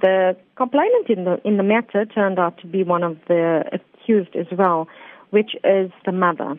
The complainant in the in the matter turned out to be one of the accused as well, which is the mother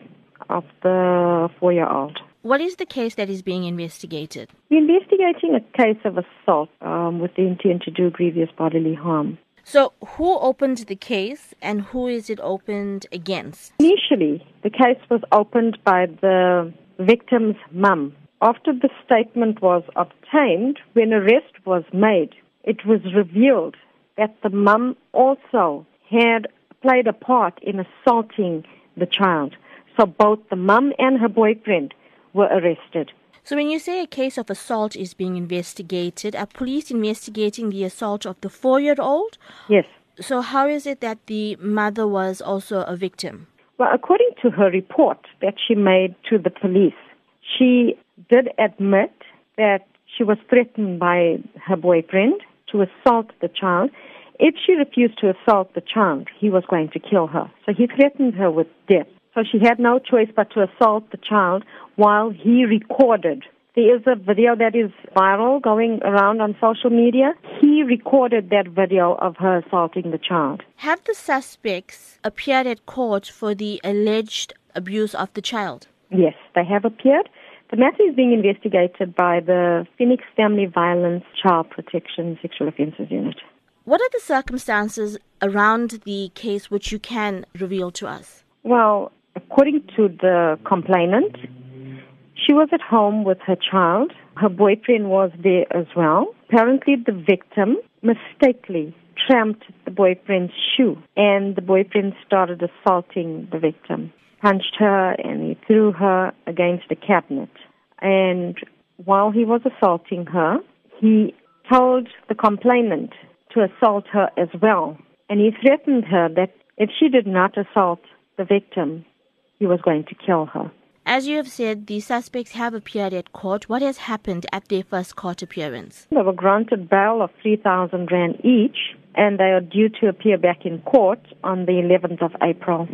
of the four-year-old. What is the case that is being investigated? We're investigating a case of assault um, with the intent to do grievous bodily harm. So, who opened the case and who is it opened against? Initially, the case was opened by the victim's mum. After the statement was obtained, when arrest was made, it was revealed that the mum also had played a part in assaulting the child. So both the mum and her boyfriend were arrested. So, when you say a case of assault is being investigated, are police investigating the assault of the four year old? Yes. So, how is it that the mother was also a victim? Well, according to her report that she made to the police, she did admit that she was threatened by her boyfriend to assault the child. If she refused to assault the child, he was going to kill her. So he threatened her with death. So she had no choice but to assault the child while he recorded. There is a video that is viral going around on social media. He recorded that video of her assaulting the child. Have the suspects appeared at court for the alleged abuse of the child? Yes, they have appeared. The matter is being investigated by the Phoenix Family Violence Child Protection Sexual Offences Unit. What are the circumstances around the case which you can reveal to us? Well, according to the complainant, she was at home with her child. Her boyfriend was there as well. Apparently, the victim mistakenly tramped the boyfriend's shoe, and the boyfriend started assaulting the victim, punched her, and he threw her against the cabinet. And while he was assaulting her, he told the complainant to assault her as well. And he threatened her that if she did not assault the victim, he was going to kill her. As you have said, the suspects have appeared at court. What has happened at their first court appearance? They were granted bail of 3,000 Rand each, and they are due to appear back in court on the 11th of April.